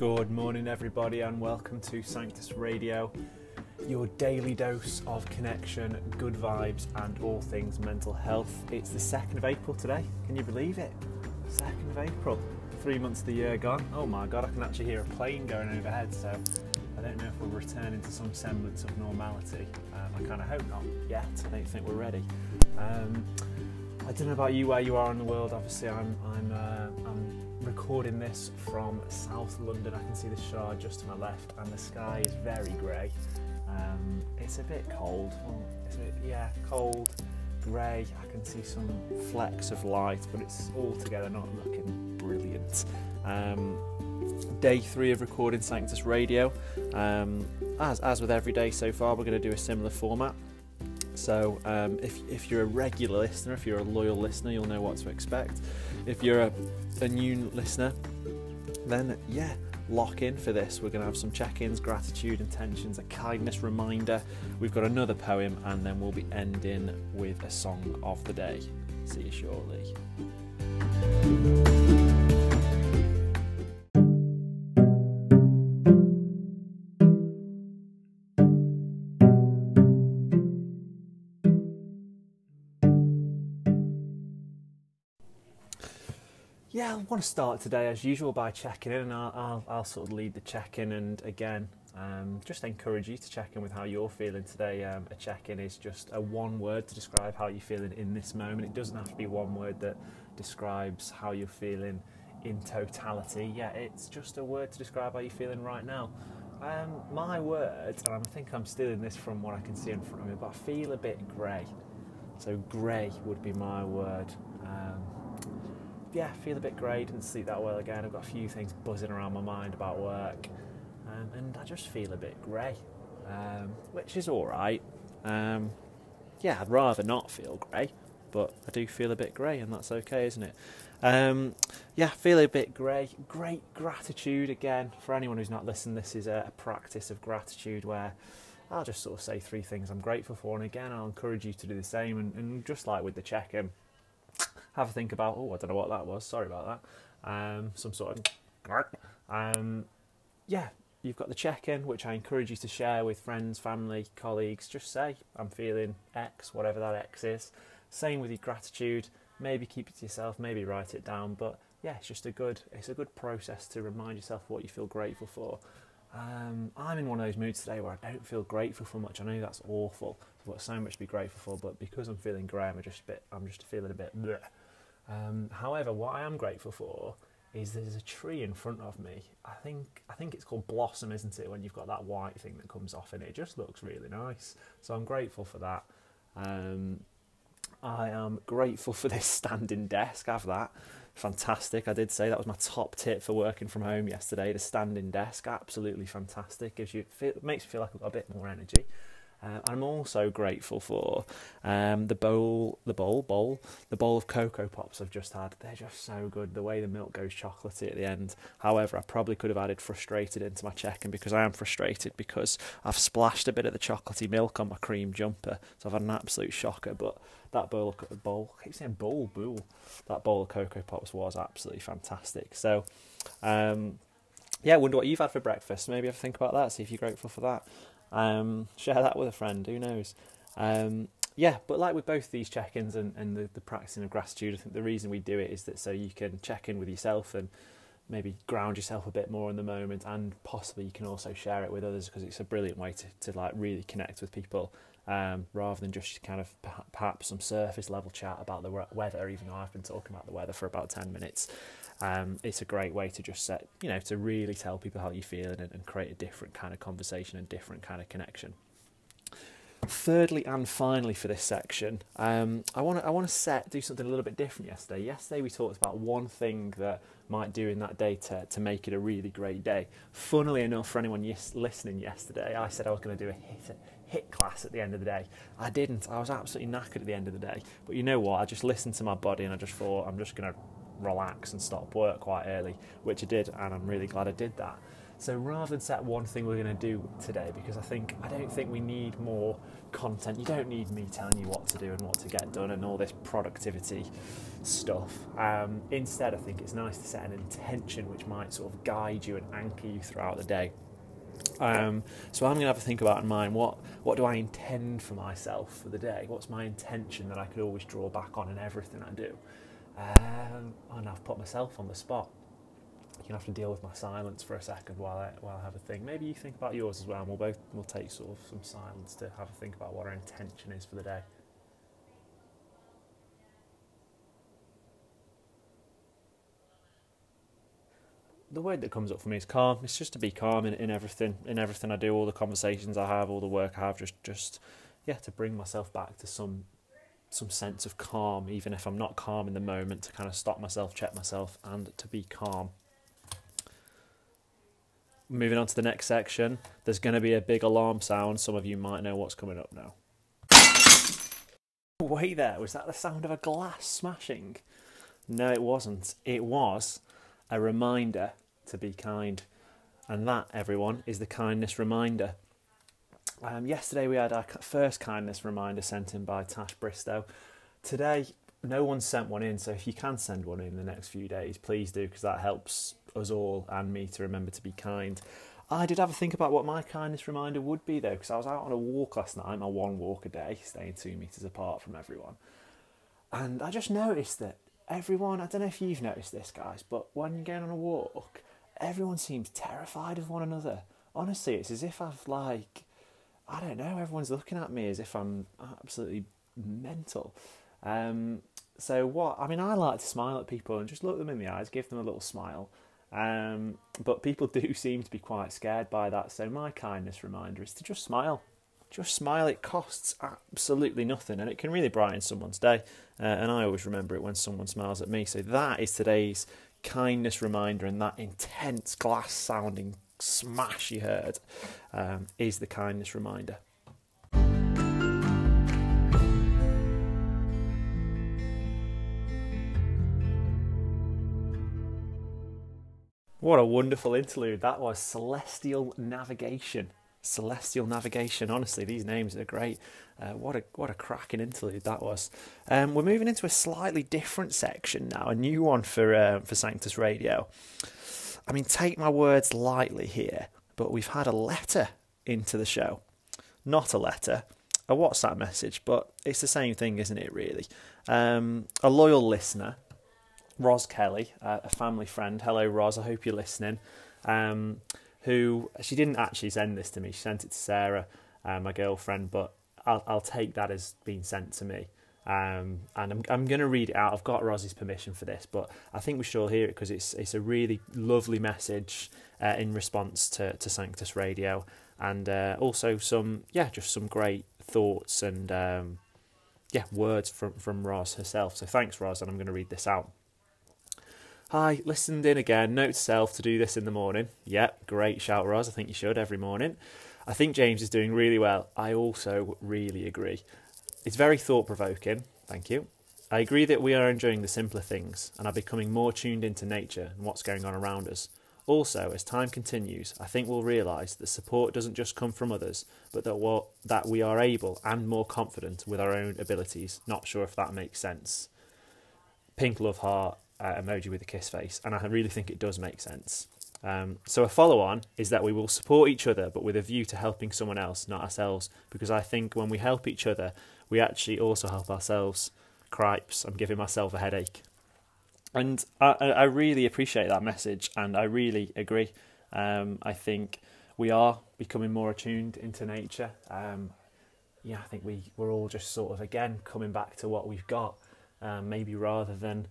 Good morning, everybody, and welcome to Sanctus Radio, your daily dose of connection, good vibes, and all things mental health. It's the 2nd of April today. Can you believe it? 2nd of April. Three months of the year gone. Oh my god, I can actually hear a plane going overhead, so I don't know if we're returning to some semblance of normality. Um, I kind of hope not yet. I don't think we're ready. Um, I don't know about you, where you are in the world. Obviously, I'm, I'm, uh, I'm recording this from South London. I can see the Shard just to my left, and the sky is very grey. Um, it's a bit cold. Well, is it? Yeah, cold, grey. I can see some flecks of light, but it's altogether not looking brilliant. Um, day three of recording Sanctus Radio. Um, as, as with every day so far, we're going to do a similar format. So um, if, if you're a regular listener, if you're a loyal listener, you'll know what to expect. If you're a, a new listener, then yeah, lock in for this. We're going to have some check ins, gratitude, intentions, a kindness reminder. We've got another poem, and then we'll be ending with a song of the day. See you shortly. Want to start today as usual by checking in, and I'll, I'll, I'll sort of lead the check in. And again, um, just encourage you to check in with how you're feeling today. Um, a check in is just a one word to describe how you're feeling in this moment. It doesn't have to be one word that describes how you're feeling in totality. Yeah, it's just a word to describe how you're feeling right now. Um, my word, and I think I'm stealing this from what I can see in front of me, but I feel a bit grey. So, grey would be my word. Um, yeah, feel a bit grey, didn't sleep that well again. I've got a few things buzzing around my mind about work, um, and I just feel a bit grey, um, which is all right. Um, yeah, I'd rather not feel grey, but I do feel a bit grey, and that's okay, isn't it? Um, yeah, feel a bit grey. Great gratitude again for anyone who's not listened. This is a, a practice of gratitude where I'll just sort of say three things I'm grateful for, and again, I'll encourage you to do the same. And, and just like with the check-in have a think about. Oh, I don't know what that was. Sorry about that. Um, some sort of. Um, yeah, you've got the check-in, which I encourage you to share with friends, family, colleagues. Just say I'm feeling X, whatever that X is. Same with your gratitude. Maybe keep it to yourself. Maybe write it down. But yeah, it's just a good. It's a good process to remind yourself what you feel grateful for. Um, I'm in one of those moods today where I don't feel grateful for much. I know that's awful. I've got so much to be grateful for, but because I'm feeling grey, I'm just a bit. I'm just feeling a bit. Bleh. Um, however, what I am grateful for is there's a tree in front of me. I think I think it's called blossom, isn't it? When you've got that white thing that comes off and it, just looks really nice. So I'm grateful for that. Um, I am grateful for this standing desk. Have that. Fantastic. I did say that was my top tip for working from home yesterday. The standing desk, absolutely fantastic. Gives you feel, makes you feel like I've got a bit more energy. Uh, I'm also grateful for um, the bowl, the bowl, bowl, the bowl of Coco Pops I've just had. They're just so good. The way the milk goes chocolatey at the end. However, I probably could have added frustrated into my check-in because I am frustrated because I've splashed a bit of the chocolatey milk on my cream jumper, so I've had an absolute shocker. But that bowl, bowl, I keep saying bowl, bowl. That bowl of Coco Pops was absolutely fantastic. So. Um, yeah, I wonder what you've had for breakfast. Maybe have a think about that. See if you're grateful for that. Um, share that with a friend, who knows? Um, yeah, but like with both these check ins and, and the, the practicing of gratitude, I think the reason we do it is that so you can check in with yourself and maybe ground yourself a bit more in the moment and possibly you can also share it with others because it's a brilliant way to, to like really connect with people um, rather than just kind of perhaps some surface level chat about the weather even though I've been talking about the weather for about 10 minutes um, it's a great way to just set, you know, to really tell people how you're feeling and, and create a different kind of conversation and different kind of connection. Thirdly and finally for this section, um, I want to I want to set do something a little bit different. Yesterday, yesterday we talked about one thing that might do in that day to, to make it a really great day. Funnily enough, for anyone yes, listening yesterday, I said I was going to do a HIIT HIIT class at the end of the day. I didn't. I was absolutely knackered at the end of the day. But you know what? I just listened to my body and I just thought I'm just going to relax and stop work quite early, which I did, and I'm really glad I did that. So rather than set one thing we're going to do today, because I think I don't think we need more content. You don't need me telling you what to do and what to get done and all this productivity stuff. Um, instead, I think it's nice to set an intention which might sort of guide you and anchor you throughout the day. Um, so I'm going to have a think about in mind what what do I intend for myself for the day? What's my intention that I could always draw back on in everything I do? Um, and I've put myself on the spot. You're gonna have to deal with my silence for a second while I while I have a thing. Maybe you think about yours as well, and we'll both we'll take sort of some silence to have a think about what our intention is for the day. the word that comes up for me is calm. It's just to be calm in, in everything, in everything I do, all the conversations I have, all the work I have. Just, just yeah, to bring myself back to some, some sense of calm, even if I'm not calm in the moment. To kind of stop myself, check myself, and to be calm. Moving on to the next section, there's going to be a big alarm sound. Some of you might know what's coming up now. Wait there, was that the sound of a glass smashing? No, it wasn't. It was a reminder to be kind. And that, everyone, is the kindness reminder. Um, yesterday we had our first kindness reminder sent in by Tash Bristow. Today, no one sent one in, so if you can send one in the next few days, please do, because that helps us all and me to remember to be kind. I did have a think about what my kindness reminder would be, though, because I was out on a walk last night, my one walk a day, staying two metres apart from everyone. And I just noticed that everyone, I don't know if you've noticed this, guys, but when you're going on a walk, everyone seems terrified of one another. Honestly, it's as if I've like, I don't know, everyone's looking at me as if I'm absolutely mental. Um, so what? I mean, I like to smile at people and just look them in the eyes, give them a little smile. Um, but people do seem to be quite scared by that. So my kindness reminder is to just smile. Just smile. It costs absolutely nothing, and it can really brighten someone's day. Uh, and I always remember it when someone smiles at me. So that is today's kindness reminder, and that intense glass sounding smash you heard um, is the kindness reminder. What a wonderful interlude that was. Celestial Navigation Celestial Navigation. Honestly, these names are great. Uh, what a what a cracking interlude that was. Um, we're moving into a slightly different section now, a new one for uh, for Sanctus Radio. I mean, take my words lightly here, but we've had a letter into the show. Not a letter, a WhatsApp message, but it's the same thing, isn't it? Really, um, a loyal listener, Ros Kelly, uh, a family friend. Hello, Ros. I hope you're listening. Um, who she didn't actually send this to me. She sent it to Sarah, uh, my girlfriend, but I'll, I'll take that as being sent to me. Um, and I'm, I'm going to read it out. I've got Rosie's permission for this, but I think we should all hear it because it's it's a really lovely message uh, in response to, to Sanctus Radio, and uh, also some yeah, just some great thoughts and um, yeah words from from Ros herself. So thanks, Ros, and I'm going to read this out. Hi, listened in again. Note to self to do this in the morning. Yep, great shout, Ros. I think you should every morning. I think James is doing really well. I also really agree. It's very thought provoking. Thank you. I agree that we are enjoying the simpler things and are becoming more tuned into nature and what's going on around us. Also, as time continues, I think we'll realise that support doesn't just come from others, but that, that we are able and more confident with our own abilities. Not sure if that makes sense. Pink love heart uh, emoji with a kiss face, and I really think it does make sense. Um, so a follow-on is that we will support each other, but with a view to helping someone else, not ourselves. Because I think when we help each other, we actually also help ourselves. Cripes, I'm giving myself a headache, and I, I really appreciate that message, and I really agree. Um, I think we are becoming more attuned into nature. Um, yeah, I think we we're all just sort of again coming back to what we've got, um, maybe rather than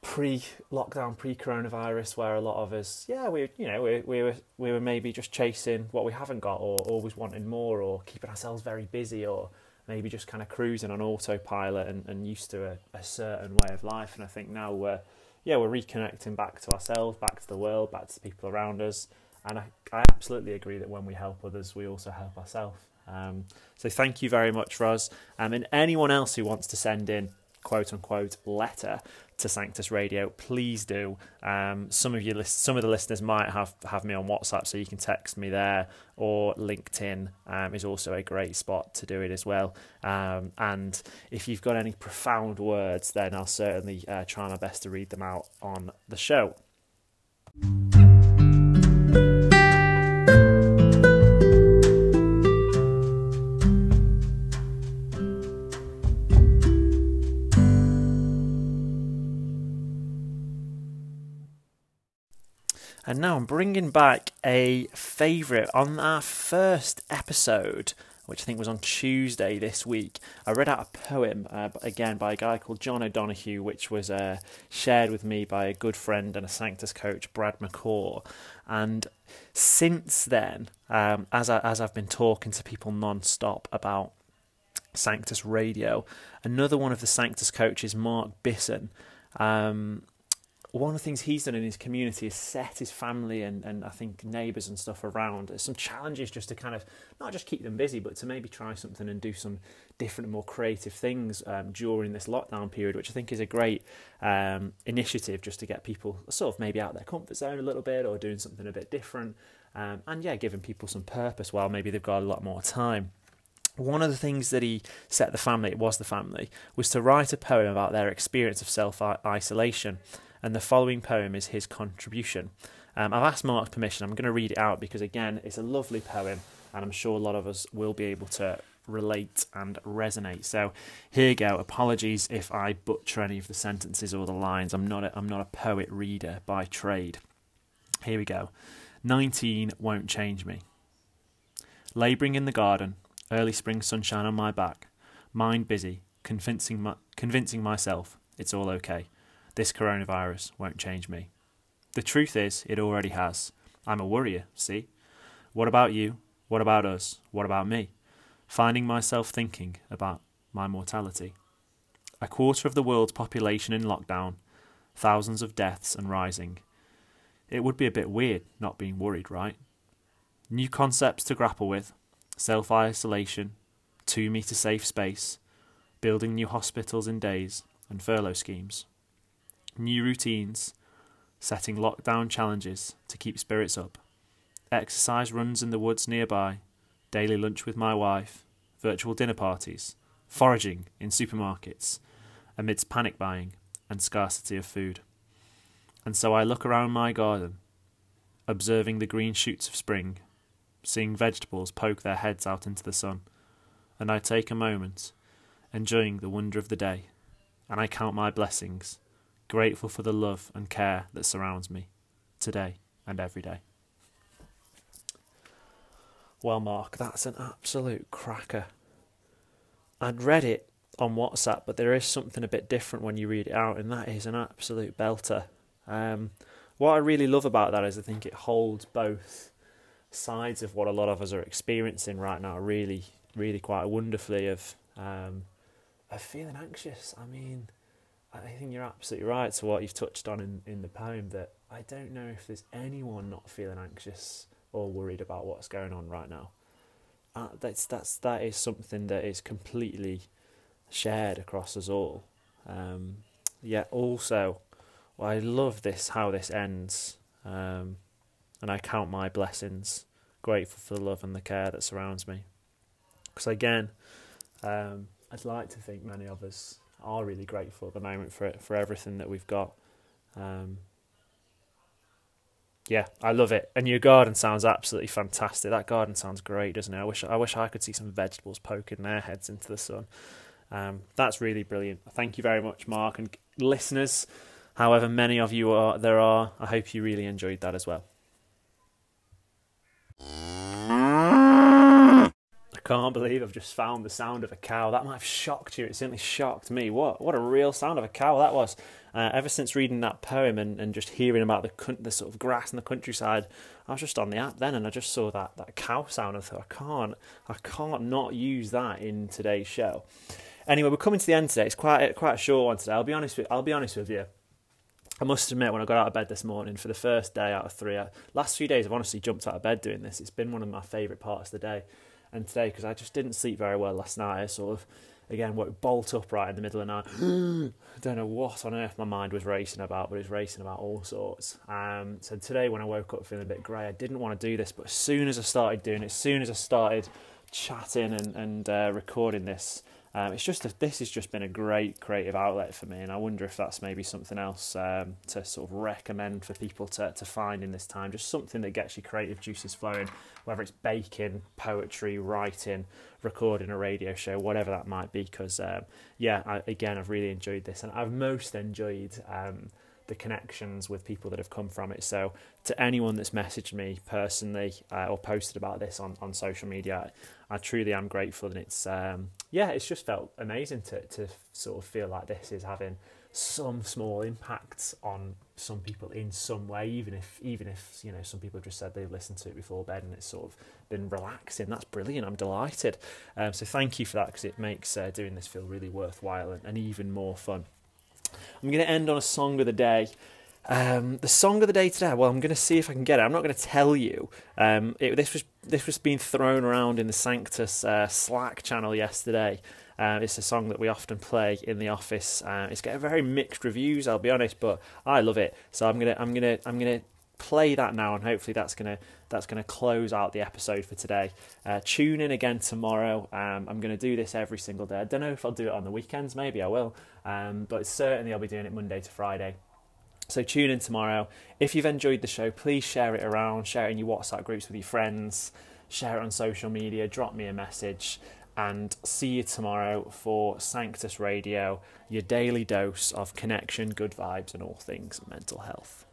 pre-lockdown, pre-coronavirus, where a lot of us, yeah, we, you know, we, we were we were maybe just chasing what we haven't got, or always wanting more, or keeping ourselves very busy, or maybe just kind of cruising on autopilot and, and used to a, a certain way of life. And I think now we're, yeah, we're reconnecting back to ourselves, back to the world, back to the people around us. And I, I absolutely agree that when we help others, we also help ourselves. Um, so thank you very much, Ros. Um, and anyone else who wants to send in quote unquote letter to Sanctus Radio, please do. Um, some of you, some of the listeners might have have me on WhatsApp, so you can text me there, or LinkedIn um, is also a great spot to do it as well. Um, and if you've got any profound words, then I'll certainly uh, try my best to read them out on the show. And now I'm bringing back a favourite on our first episode, which I think was on Tuesday this week. I read out a poem, uh, again by a guy called John O'Donohue, which was uh, shared with me by a good friend and a Sanctus coach, Brad McCaw. And since then, um, as, I, as I've been talking to people non stop about Sanctus Radio, another one of the Sanctus coaches, Mark Bisson, um, one of the things he's done in his community is set his family and, and I think neighbours and stuff around. Some challenges just to kind of not just keep them busy, but to maybe try something and do some different and more creative things um, during this lockdown period, which I think is a great um, initiative just to get people sort of maybe out their comfort zone a little bit or doing something a bit different. Um, and yeah, giving people some purpose while maybe they've got a lot more time. One of the things that he set the family, it was the family, was to write a poem about their experience of self isolation and the following poem is his contribution. Um, I've asked Mark's permission. I'm going to read it out because, again, it's a lovely poem, and I'm sure a lot of us will be able to relate and resonate. So here you go. Apologies if I butcher any of the sentences or the lines. I'm not a, I'm not a poet reader by trade. Here we go. 19 won't change me. Labouring in the garden, early spring sunshine on my back, mind busy, convincing my, convincing myself it's all okay. This coronavirus won't change me. The truth is, it already has. I'm a worrier, see? What about you? What about us? What about me? Finding myself thinking about my mortality. A quarter of the world's population in lockdown, thousands of deaths and rising. It would be a bit weird not being worried, right? New concepts to grapple with self isolation, two metre safe space, building new hospitals in days, and furlough schemes new routines, setting lockdown challenges to keep spirits up, exercise runs in the woods nearby, daily lunch with my wife, virtual dinner parties, foraging in supermarkets, amidst panic buying and scarcity of food. And so I look around my garden, observing the green shoots of spring, seeing vegetables poke their heads out into the sun, and I take a moment, enjoying the wonder of the day, and I count my blessings grateful for the love and care that surrounds me today and every day. Well, Mark, that's an absolute cracker. I'd read it on WhatsApp, but there is something a bit different when you read it out, and that is an absolute belter. Um, what I really love about that is I think it holds both sides of what a lot of us are experiencing right now really, really quite wonderfully of um, of feeling anxious. I mean, I think you're absolutely right to what you've touched on in, in the poem that I don't know if there's anyone not feeling anxious or worried about what's going on right now. Uh, that's that's that is something that is completely shared across us all. Um, yet also, well, I love this how this ends, um, and I count my blessings, grateful for the love and the care that surrounds me. Because again, um, I'd like to think many of us are really grateful at the moment for it, for everything that we've got. Um, yeah, I love it. And your garden sounds absolutely fantastic. That garden sounds great, doesn't it? I wish I wish I could see some vegetables poking their heads into the sun. Um, that's really brilliant. Thank you very much, Mark, and listeners. However many of you are there are, I hope you really enjoyed that as well. Can't believe I've just found the sound of a cow. That might have shocked you. It certainly shocked me. What what a real sound of a cow that was. Uh, ever since reading that poem and, and just hearing about the the sort of grass in the countryside, I was just on the app then and I just saw that that cow sound and I thought I can't I can't not use that in today's show. Anyway, we're coming to the end today. It's quite quite a short one today. I'll be honest with I'll be honest with you. I must admit, when I got out of bed this morning for the first day out of three, I, last few days I've honestly jumped out of bed doing this. It's been one of my favourite parts of the day and today because I just didn't sleep very well last night. I sort of again woke bolt upright in the middle of the night. I don't know what on earth my mind was racing about, but it was racing about all sorts. Um, so today, when I woke up feeling a bit grey, I didn't want to do this, but as soon as I started doing it, as soon as I started chatting and, and uh, recording this, um, it's just a, this has just been a great creative outlet for me, and I wonder if that's maybe something else um, to sort of recommend for people to, to find in this time. Just something that gets your creative juices flowing, whether it's baking, poetry, writing, recording a radio show, whatever that might be. Because um, yeah, I, again, I've really enjoyed this, and I've most enjoyed um, the connections with people that have come from it. So, to anyone that's messaged me personally uh, or posted about this on, on social media, I truly am grateful, and it's um, yeah, it's just felt amazing to to sort of feel like this is having some small impacts on some people in some way, even if even if you know some people have just said they've listened to it before bed and it's sort of been relaxing. That's brilliant. I'm delighted. Um, so thank you for that because it makes uh, doing this feel really worthwhile and, and even more fun. I'm going to end on a song of the day. Um, the song of the day today. Well, I'm going to see if I can get it. I'm not going to tell you. Um, it, this was this was being thrown around in the Sanctus uh, Slack channel yesterday. Uh, it's a song that we often play in the office. Uh, it's getting very mixed reviews, I'll be honest, but I love it. So I'm gonna I'm gonna I'm gonna play that now, and hopefully that's gonna that's gonna close out the episode for today. Uh, tune in again tomorrow. Um, I'm gonna do this every single day. I don't know if I'll do it on the weekends. Maybe I will, um, but certainly I'll be doing it Monday to Friday. So tune in tomorrow. If you've enjoyed the show, please share it around, share it in your WhatsApp groups with your friends, share it on social media, drop me a message, and see you tomorrow for Sanctus Radio, your daily dose of connection, good vibes, and all things mental health.